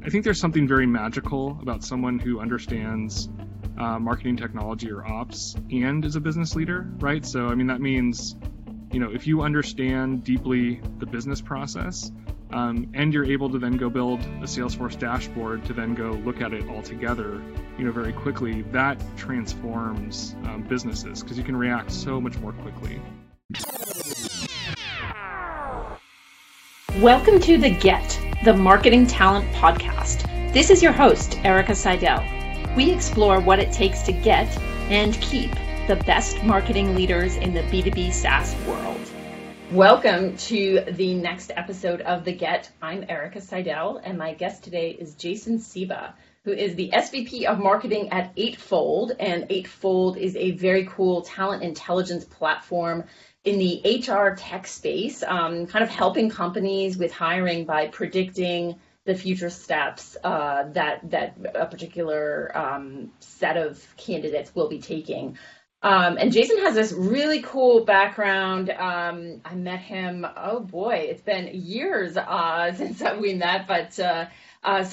I think there's something very magical about someone who understands uh, marketing technology or ops and is a business leader, right? So, I mean, that means, you know, if you understand deeply the business process um, and you're able to then go build a Salesforce dashboard to then go look at it all together, you know, very quickly, that transforms um, businesses because you can react so much more quickly. Welcome to The Get, the Marketing Talent Podcast. This is your host, Erica Seidel. We explore what it takes to get and keep the best marketing leaders in the B2B SaaS world. Welcome to the next episode of The Get. I'm Erica Seidel, and my guest today is Jason Seeba, who is the SVP of Marketing at Eightfold. And Eightfold is a very cool talent intelligence platform in the HR tech space, um, kind of helping companies with hiring by predicting the future steps uh, that that a particular um, set of candidates will be taking. Um, and Jason has this really cool background. Um, I met him. Oh boy, it's been years uh, since we met, but uh, uh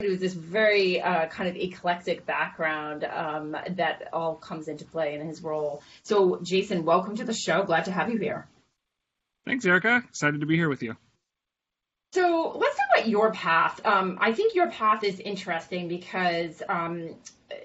somebody with this very uh, kind of eclectic background um, that all comes into play in his role. So, Jason, welcome to the show. Glad to have you here. Thanks, Erica. Excited to be here with you. So, let's talk about your path. Um, I think your path is interesting because, um,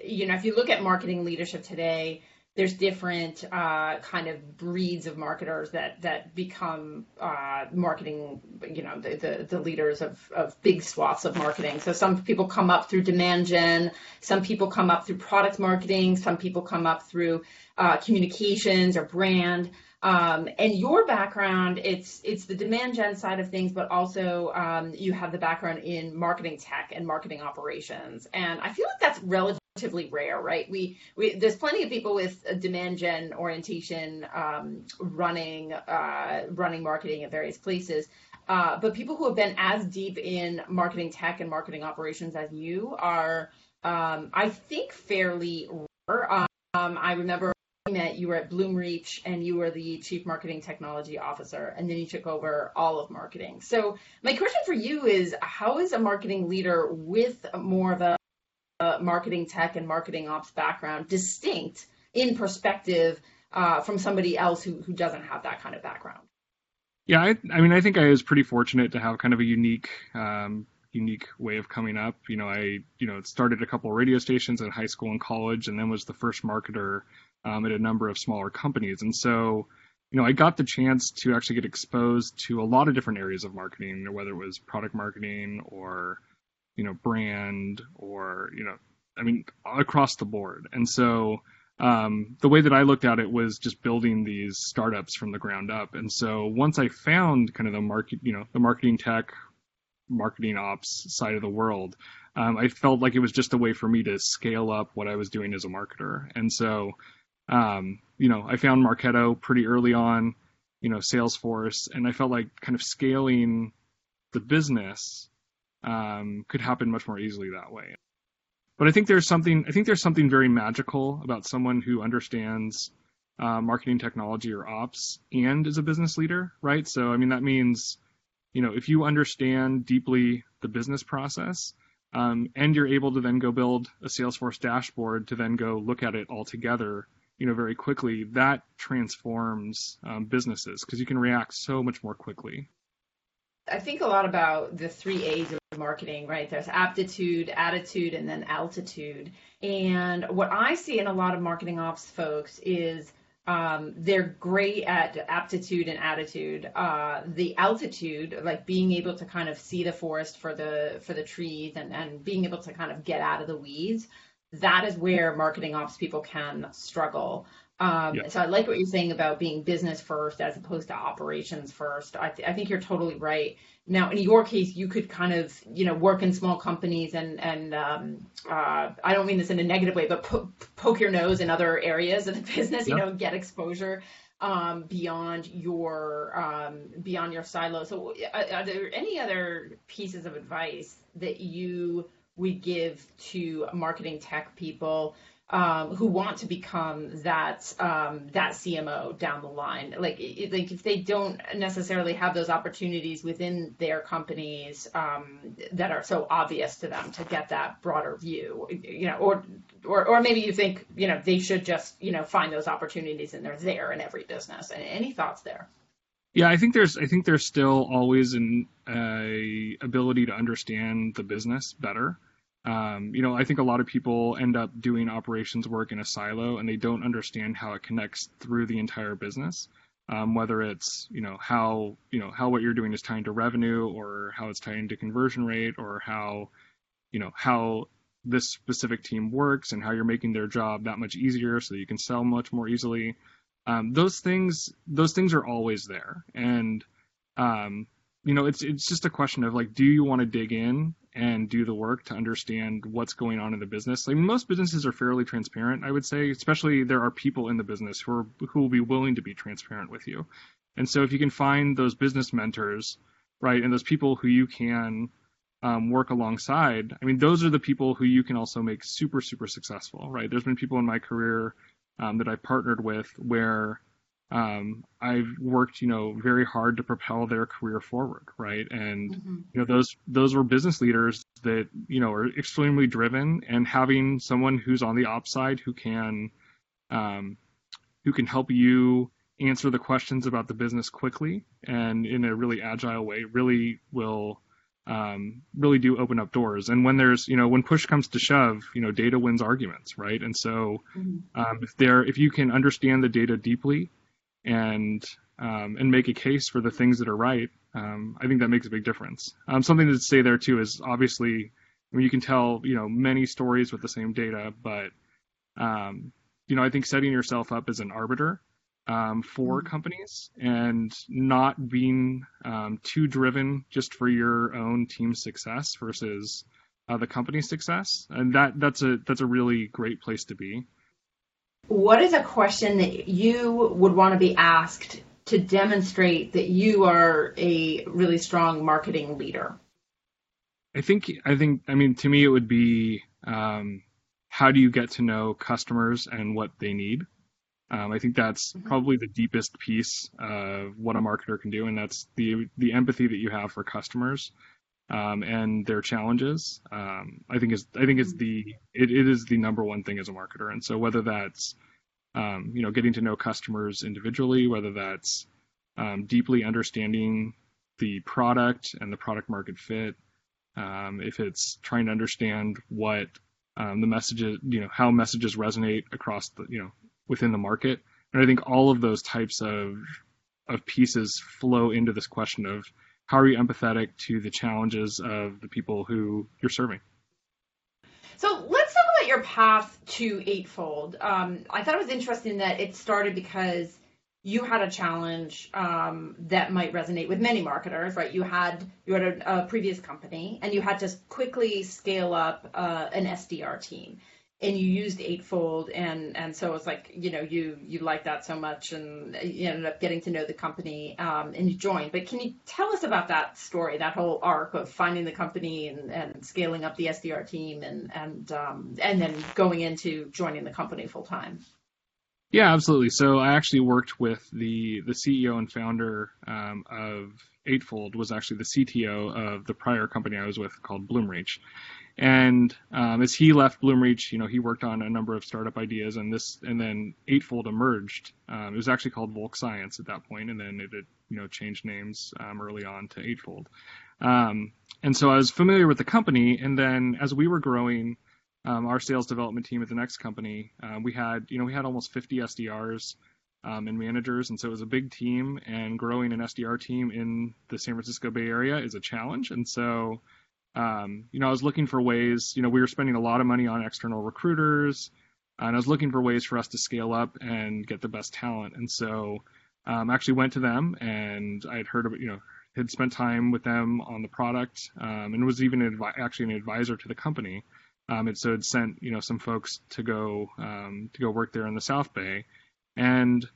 you know, if you look at marketing leadership today, there's different uh, kind of breeds of marketers that that become uh, marketing, you know, the, the, the leaders of, of big swaths of marketing. So some people come up through demand gen, some people come up through product marketing, some people come up through uh, communications or brand. Um, and your background, it's it's the demand gen side of things, but also um, you have the background in marketing tech and marketing operations. And I feel like that's relatively relatively rare, right? We, we there's plenty of people with demand gen orientation um, running uh, running marketing at various places, uh, but people who have been as deep in marketing tech and marketing operations as you are, um, I think, fairly rare. Um, I remember met you were at Bloomreach and you were the chief marketing technology officer and then you took over all of marketing so my question for you is how is a marketing leader with more of a uh, marketing tech and marketing ops background distinct in perspective uh, from somebody else who, who doesn't have that kind of background. Yeah, I, I mean, I think I was pretty fortunate to have kind of a unique, um, unique way of coming up. You know, I, you know, started a couple of radio stations in high school and college, and then was the first marketer um, at a number of smaller companies. And so, you know, I got the chance to actually get exposed to a lot of different areas of marketing, whether it was product marketing or you know, brand or, you know, I mean, across the board. And so um, the way that I looked at it was just building these startups from the ground up. And so once I found kind of the market, you know, the marketing tech, marketing ops side of the world, um, I felt like it was just a way for me to scale up what I was doing as a marketer. And so, um, you know, I found Marketo pretty early on, you know, Salesforce, and I felt like kind of scaling the business um, could happen much more easily that way. But I think there's something I think there's something very magical about someone who understands uh, marketing technology or ops and is a business leader, right? So I mean that means you know if you understand deeply the business process um, and you're able to then go build a Salesforce dashboard to then go look at it all together, you know, very quickly, that transforms um, businesses because you can react so much more quickly. I think a lot about the three A's of marketing, right? There's aptitude, attitude, and then altitude. And what I see in a lot of marketing ops folks is um, they're great at aptitude and attitude. Uh, the altitude, like being able to kind of see the forest for the for the trees and, and being able to kind of get out of the weeds, that is where marketing ops people can struggle. Um, yeah. So I like what you're saying about being business first as opposed to operations first. I, th- I, think you're totally right. Now, in your case, you could kind of, you know, work in small companies and and um, uh, I don't mean this in a negative way, but po- poke your nose in other areas of the business. You know, get exposure um, beyond your um, beyond your silo. So, are, are there any other pieces of advice that you would give to marketing tech people? Um, who want to become that um, that CMO down the line. Like, like if they don't necessarily have those opportunities within their companies um, that are so obvious to them to get that broader view, you know, or or or maybe you think you know they should just you know find those opportunities and they're there in every business. And any thoughts there? Yeah, I think there's I think there's still always an uh, ability to understand the business better. Um, you know, I think a lot of people end up doing operations work in a silo and they don't understand how it connects through the entire business. Um, whether it's you know how you know how what you're doing is tying to revenue or how it's tying to conversion rate or how you know how this specific team works and how you're making their job that much easier so that you can sell much more easily um, those things those things are always there and um, you know it's it's just a question of like do you want to dig in and do the work to understand what's going on in the business. Like most businesses are fairly transparent i would say especially there are people in the business who are who will be willing to be transparent with you. And so if you can find those business mentors right and those people who you can um, work alongside i mean those are the people who you can also make super super successful right? There's been people in my career um, that I partnered with where um, I've worked, you know, very hard to propel their career forward, right? And mm-hmm. you know, those those were business leaders that you know are extremely driven, and having someone who's on the ops side who can um, who can help you answer the questions about the business quickly and in a really agile way really will um, really do open up doors. And when there's, you know, when push comes to shove, you know, data wins arguments, right? And so, mm-hmm. um, if there, if you can understand the data deeply, and um, and make a case for the things that are right, um, I think that makes a big difference. Um, something to say there too is obviously, I mean, you can tell, you know, many stories with the same data, but um, you know, I think setting yourself up as an arbiter um, for mm-hmm. companies and not being um, too driven just for your own team's success versus uh, the company's success. And that that's a that's a really great place to be. What is a question that you would want to be asked to demonstrate that you are a really strong marketing leader? I think I think I mean to me it would be um, how do you get to know customers and what they need um, I think that's mm-hmm. probably the deepest piece of what a marketer can do, and that's the the empathy that you have for customers um, and their challenges. Um, I think is I think it's mm-hmm. the it, it is the number one thing as a marketer, and so whether that's um, you know getting to know customers individually, whether that's um, deeply understanding the product and the product market fit, um, if it's trying to understand what um, the messages, you know, how messages resonate across the, you know, within the market. And I think all of those types of of pieces flow into this question of how are you empathetic to the challenges of the people who you're serving. So let's talk about your path to Eightfold. Um, I thought it was interesting that it started because you had a challenge um, that might resonate with many marketers, right? You had you had a, a previous company, and you had to quickly scale up uh, an SDR team and you used eightfold and and so it's like you know you you like that so much and you ended up getting to know the company um, and you joined. But can you tell us about that story that whole arc of finding the company and, and scaling up the sdr team and and um, and then going into joining the company full time yeah absolutely. So i actually worked with the the ceo and founder um, of eightfold was actually the cto of the prior company i was with called bloomreach and um, as he left Bloomreach, you know, he worked on a number of startup ideas, and this, and then Eightfold emerged. Um, it was actually called Volkscience at that point, and then it had, you know, changed names um, early on to Eightfold. Um, and so I was familiar with the company, and then as we were growing, um, our sales development team at the next company, uh, we had, you know, we had almost 50 SDRs um, and managers, and so it was a big team. And growing an SDR team in the San Francisco Bay Area is a challenge, and so um, you know, I was looking for ways, you know, we were spending a lot of money on external recruiters, and I was looking for ways for us to scale up and get the best talent. And so um, I actually went to them and I had heard of, you know, had spent time with them on the product um, and was even advi- actually an advisor to the company. Um, and so had sent, you know, some folks to go um, to go work there in the South Bay. And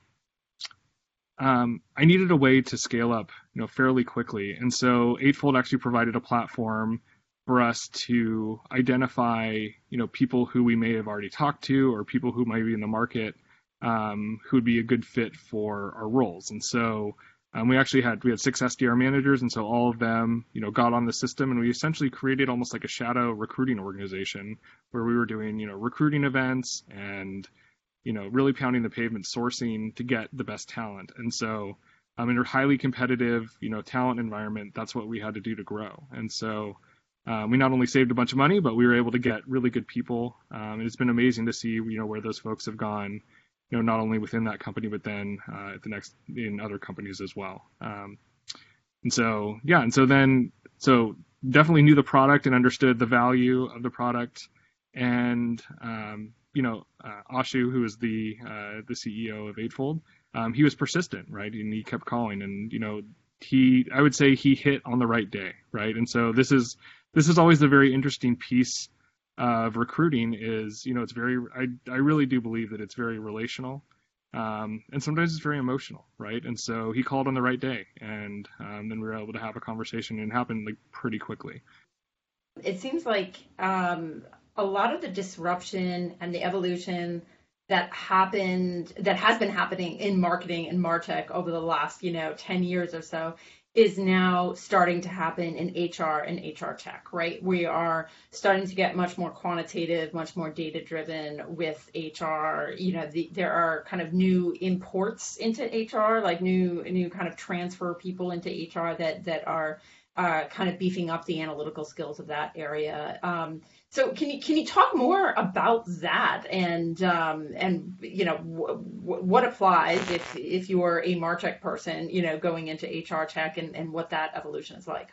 um, I needed a way to scale up, you know, fairly quickly. And so Eightfold actually provided a platform for us to identify, you know, people who we may have already talked to or people who might be in the market um, who would be a good fit for our roles. And so um, we actually had we had six SDR managers, and so all of them, you know, got on the system, and we essentially created almost like a shadow recruiting organization where we were doing, you know, recruiting events and, you know, really pounding the pavement, sourcing to get the best talent. And so, um, in a highly competitive, you know, talent environment, that's what we had to do to grow. And so, um, we not only saved a bunch of money, but we were able to get really good people. Um, and it's been amazing to see, you know, where those folks have gone you know, not only within that company, but then uh, the next in other companies as well. Um, and so, yeah, and so then, so definitely knew the product and understood the value of the product. And, um, you know, uh, Ashu, who is the, uh, the CEO of Eightfold, um, he was persistent, right? And he kept calling and, you know, he, I would say he hit on the right day, right? And so this is, this is always the very interesting piece of recruiting is, you know, it's very, I, I really do believe that it's very relational. Um, and sometimes it's very emotional, right? And so he called on the right day, and um, then we were able to have a conversation, and it happened like pretty quickly. It seems like um, a lot of the disruption and the evolution that happened, that has been happening in marketing and martech over the last, you know, 10 years or so, is now starting to happen in HR and HR tech, right? We are starting to get much more quantitative, much more data driven with HR. You know, the, there are kind of new imports into HR, like new new kind of transfer people into HR that that are uh, kind of beefing up the analytical skills of that area. Um, so can you can you talk more about that and um, and you know w- w- what applies if if you're a Martech person you know going into HR tech and, and what that evolution is like?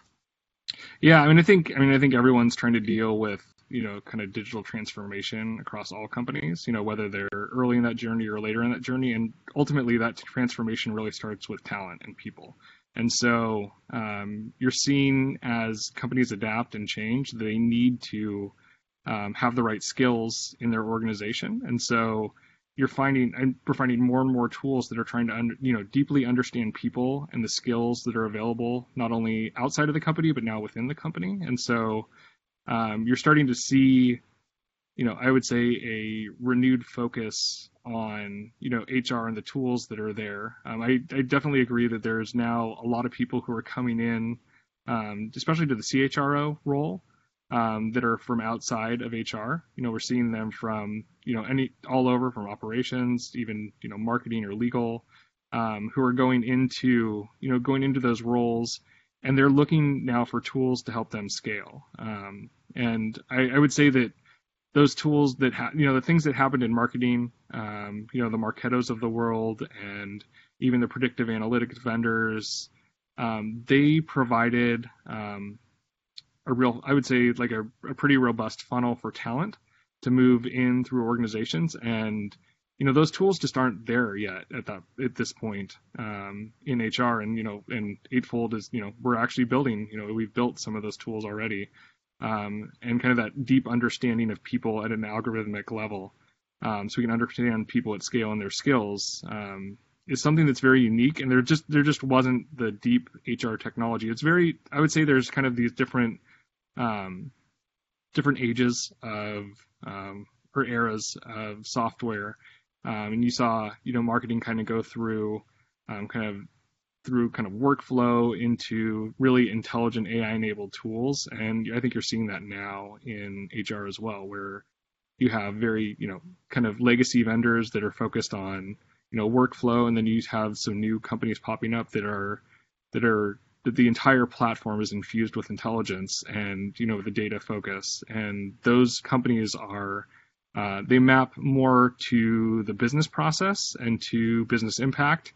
Yeah, I mean I think I mean I think everyone's trying to deal with you know kind of digital transformation across all companies you know whether they're early in that journey or later in that journey and ultimately that transformation really starts with talent and people and so um, you're seeing as companies adapt and change they need to um, have the right skills in their organization. And so you're finding, and we're finding more and more tools that are trying to, you know, deeply understand people and the skills that are available not only outside of the company but now within the company. And so um, you're starting to see, you know, I would say a renewed focus on, you know, HR and the tools that are there. Um, I, I definitely agree that there's now a lot of people who are coming in, um, especially to the CHRO role, um, that are from outside of HR. You know, we're seeing them from you know any all over from operations, even you know marketing or legal, um, who are going into you know going into those roles, and they're looking now for tools to help them scale. Um, and I, I, would say that those tools that ha- you know the things that happened in marketing, um, you know the Marketos of the world, and even the predictive analytics vendors, um, they provided um, a real, I would say, like a, a pretty robust funnel for talent to move in through organizations. And you know those tools just aren't there yet at that at this point um, in HR and you know and Eightfold is you know we're actually building you know we've built some of those tools already um, and kind of that deep understanding of people at an algorithmic level um, so we can understand people at scale and their skills um, is something that's very unique and there just there just wasn't the deep HR technology it's very I would say there's kind of these different um, different ages of um, or eras of software. Um, and you saw, you know, marketing kind of go through kind of through kind of workflow into really intelligent AI enabled tools. And I think you're seeing that now in HR as well, where you have very, you know, kind of legacy vendors that are focused on, you know, workflow. And then you have some new companies popping up that are, that are that the entire platform is infused with intelligence and you know the data focus and those companies are uh, they map more to the business process and to business impact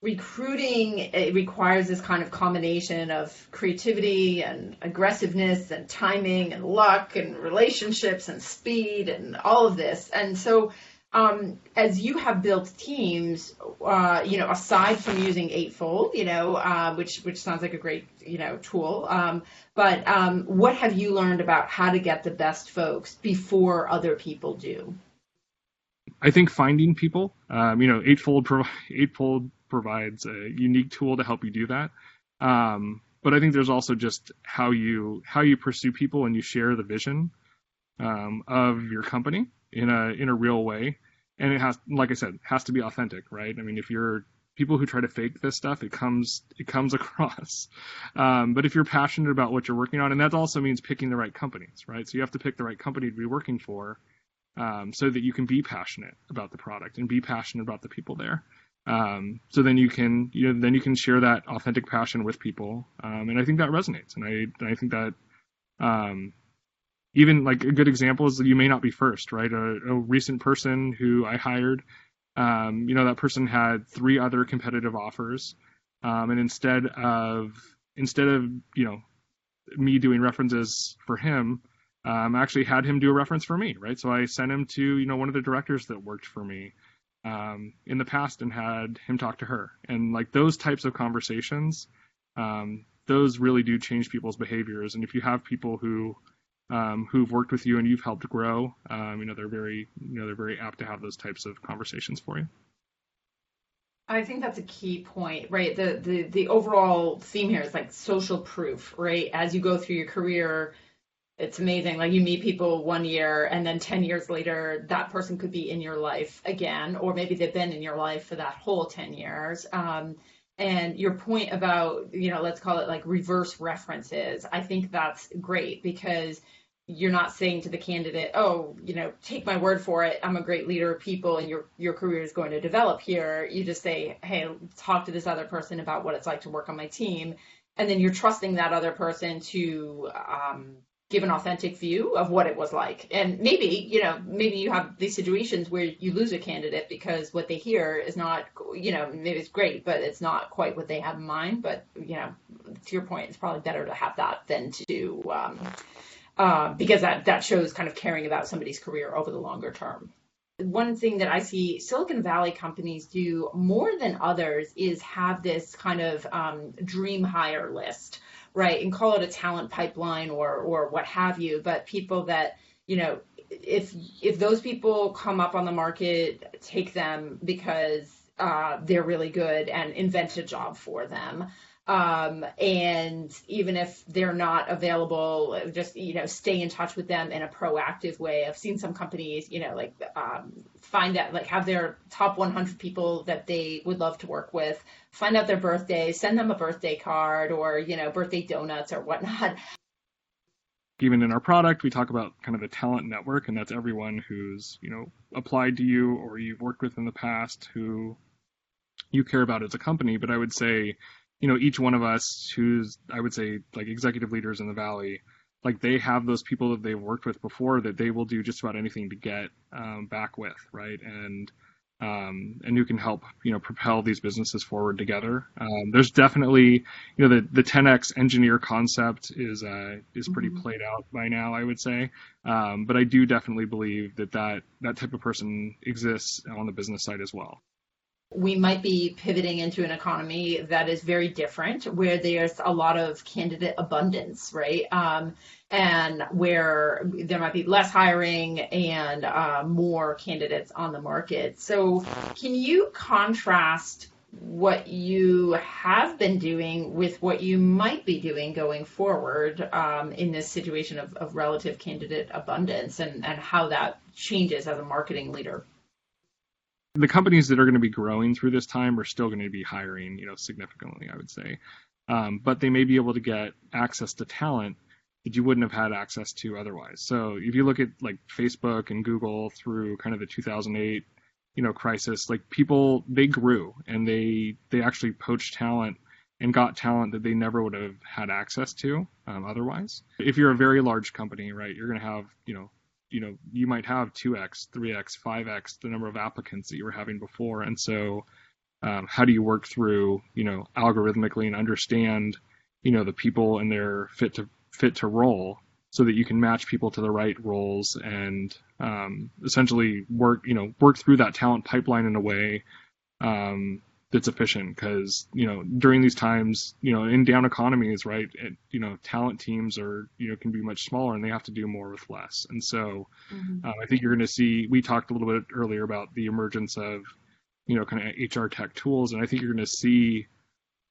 recruiting it requires this kind of combination of creativity and aggressiveness and timing and luck and relationships and speed and all of this and so um, as you have built teams, uh, you know, aside from using Eightfold, you know, uh, which which sounds like a great you know tool, um, but um, what have you learned about how to get the best folks before other people do? I think finding people, um, you know, Eightfold Eightfold provides a unique tool to help you do that. Um, but I think there's also just how you how you pursue people and you share the vision um, of your company in a in a real way. And it has, like I said, has to be authentic, right? I mean, if you're people who try to fake this stuff, it comes it comes across. Um, but if you're passionate about what you're working on, and that also means picking the right companies, right? So you have to pick the right company to be working for, um, so that you can be passionate about the product and be passionate about the people there. Um, so then you can you know then you can share that authentic passion with people, um, and I think that resonates, and I I think that um, even like a good example is that you may not be first, right? A, a recent person who I hired um, you know, that person had three other competitive offers, um, and instead of instead of you know me doing references for him, um, I actually had him do a reference for me, right? So I sent him to you know one of the directors that worked for me um, in the past and had him talk to her, and like those types of conversations, um, those really do change people's behaviors. And if you have people who um, who've worked with you and you've helped grow, um, you know, they're very, you know, they're very apt to have those types of conversations for you. I think that's a key point, right? The the the overall theme here is like social proof, right? As you go through your career, it's amazing. Like you meet people one year and then 10 years later, that person could be in your life again, or maybe they've been in your life for that whole 10 years. Um, and your point about, you know, let's call it like reverse references, I think that's great because you're not saying to the candidate, oh, you know, take my word for it. I'm a great leader of people and your your career is going to develop here. You just say, hey, talk to this other person about what it's like to work on my team. And then you're trusting that other person to um, give an authentic view of what it was like. And maybe, you know, maybe you have these situations where you lose a candidate because what they hear is not, you know, maybe it's great, but it's not quite what they have in mind. But, you know, to your point, it's probably better to have that than to, um, uh, because that, that shows kind of caring about somebody's career over the longer term. One thing that I see Silicon Valley companies do more than others is have this kind of um, dream hire list, right? And call it a talent pipeline or or what have you. But people that you know, if if those people come up on the market, take them because uh, they're really good and invent a job for them. Um, and even if they're not available, just you know, stay in touch with them in a proactive way. I've seen some companies, you know, like um, find out, like have their top 100 people that they would love to work with, find out their birthday, send them a birthday card or you know, birthday donuts or whatnot. Even in our product, we talk about kind of the talent network, and that's everyone who's you know applied to you or you've worked with in the past who you care about as a company. But I would say you know, each one of us who's, I would say, like executive leaders in the Valley, like they have those people that they've worked with before that they will do just about anything to get um, back with, right? And um, and who can help, you know, propel these businesses forward together. Um, there's definitely, you know, the the 10x engineer concept is uh, is pretty mm-hmm. played out by now, I would say. Um, but I do definitely believe that that that type of person exists on the business side as well we might be pivoting into an economy that is very different, where there's a lot of candidate abundance, right? Um, and where there might be less hiring and uh, more candidates on the market. So, can you contrast what you have been doing with what you might be doing going forward um, in this situation of, of relative candidate abundance and, and how that changes as a marketing leader? The companies that are going to be growing through this time are still going to be hiring, you know, significantly, I would say. Um, but they may be able to get access to talent that you wouldn't have had access to otherwise. So if you look at like Facebook and Google through kind of the 2008, you know, crisis, like people they grew and they they actually poached talent and got talent that they never would have had access to um, otherwise. If you're a very large company, right, you're going to have you know you know you might have 2x 3x 5x the number of applicants that you were having before. And so um, how do you work through you know algorithmically and understand you know the people and their fit to fit to role so that you can match people to the right roles and um, essentially work you know work through that talent pipeline in a way um, that's efficient because you know during these times you know in down economies right it, you know talent teams are you know can be much smaller and they have to do more with less and so mm-hmm. uh, i think you're going to see we talked a little bit earlier about the emergence of you know kind of hr tech tools and i think you're going to see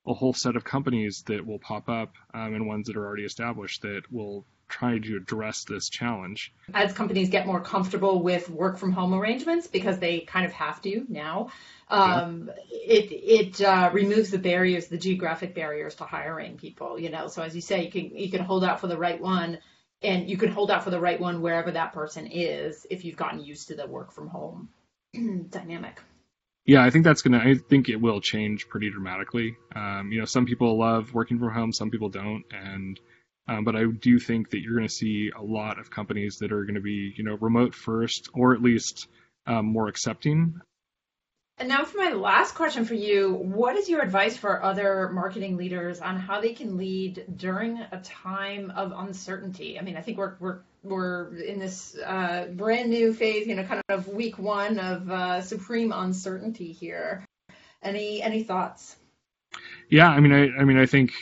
a whole set of companies that will pop up um, and ones that are already established that will try to address this challenge. As companies get more comfortable with work from home arrangements because they kind of have to now, um, yeah. it it uh, removes the barriers, the geographic barriers to hiring people. You know, so as you say, you can you can hold out for the right one, and you can hold out for the right one wherever that person is if you've gotten used to the work from home dynamic. Yeah, I think that's gonna. I think it will change pretty dramatically. Um, you know, some people love working from home, some people don't, and um, but I do think that you're going to see a lot of companies that are going to be, you know, remote first, or at least um, more accepting and now for my last question for you, what is your advice for other marketing leaders on how they can lead during a time of uncertainty? I mean, I think we're we're we're in this uh, brand new phase, you know, kind of week one of uh, supreme uncertainty here. Any any thoughts? Yeah, I mean, I, I mean, I think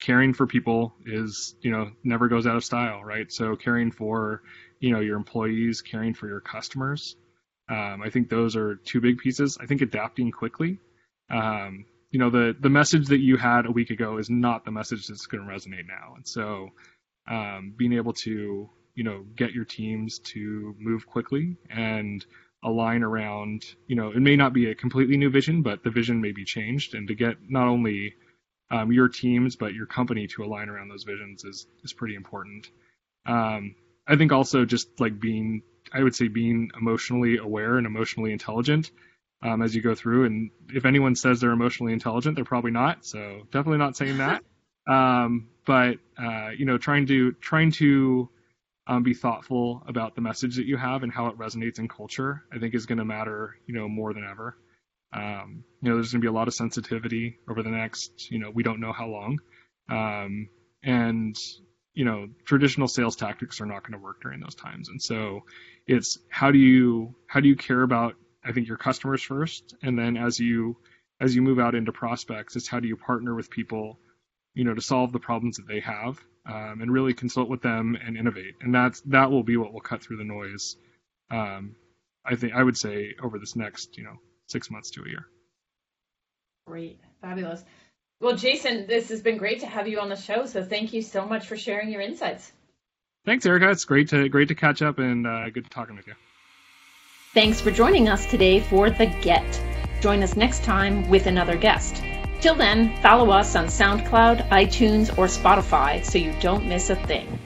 caring for people is, you know, never goes out of style, right? So caring for, you know, your employees, caring for your customers, um, I think those are two big pieces. I think adapting quickly. Um, you know, the the message that you had a week ago is not the message that's going to resonate now, and so um, being able to you know get your teams to move quickly and align around you know it may not be a completely new vision, but the vision may be changed, and to get not only um, your teams but your company to align around those visions is is pretty important. Um, I think also just like being I would say being emotionally aware and emotionally intelligent um, as you go through. And if anyone says they're emotionally intelligent, they're probably not. So definitely not saying that. Um, but uh, you know, trying to trying to um, be thoughtful about the message that you have and how it resonates in culture, I think is going to matter, you know, more than ever. Um, you know, there's going to be a lot of sensitivity over the next, you know, we don't know how long. Um, and you know, traditional sales tactics are not going to work during those times. And so it's how do you how do you care about I think your customers first, and then as you as you move out into prospects, it's how do you partner with people, you know, to solve the problems that they have, um, and really consult with them and innovate. And that's that will be what will cut through the noise. Um, I think I would say over this next, you know, six months to a year. Great, fabulous. Well, Jason, this has been great to have you on the show. So thank you so much for sharing your insights. Thanks, Erica. It's great to great to catch up and uh, good talking with you. Thanks for joining us today for The Get. Join us next time with another guest. Till then, follow us on SoundCloud, iTunes, or Spotify so you don't miss a thing.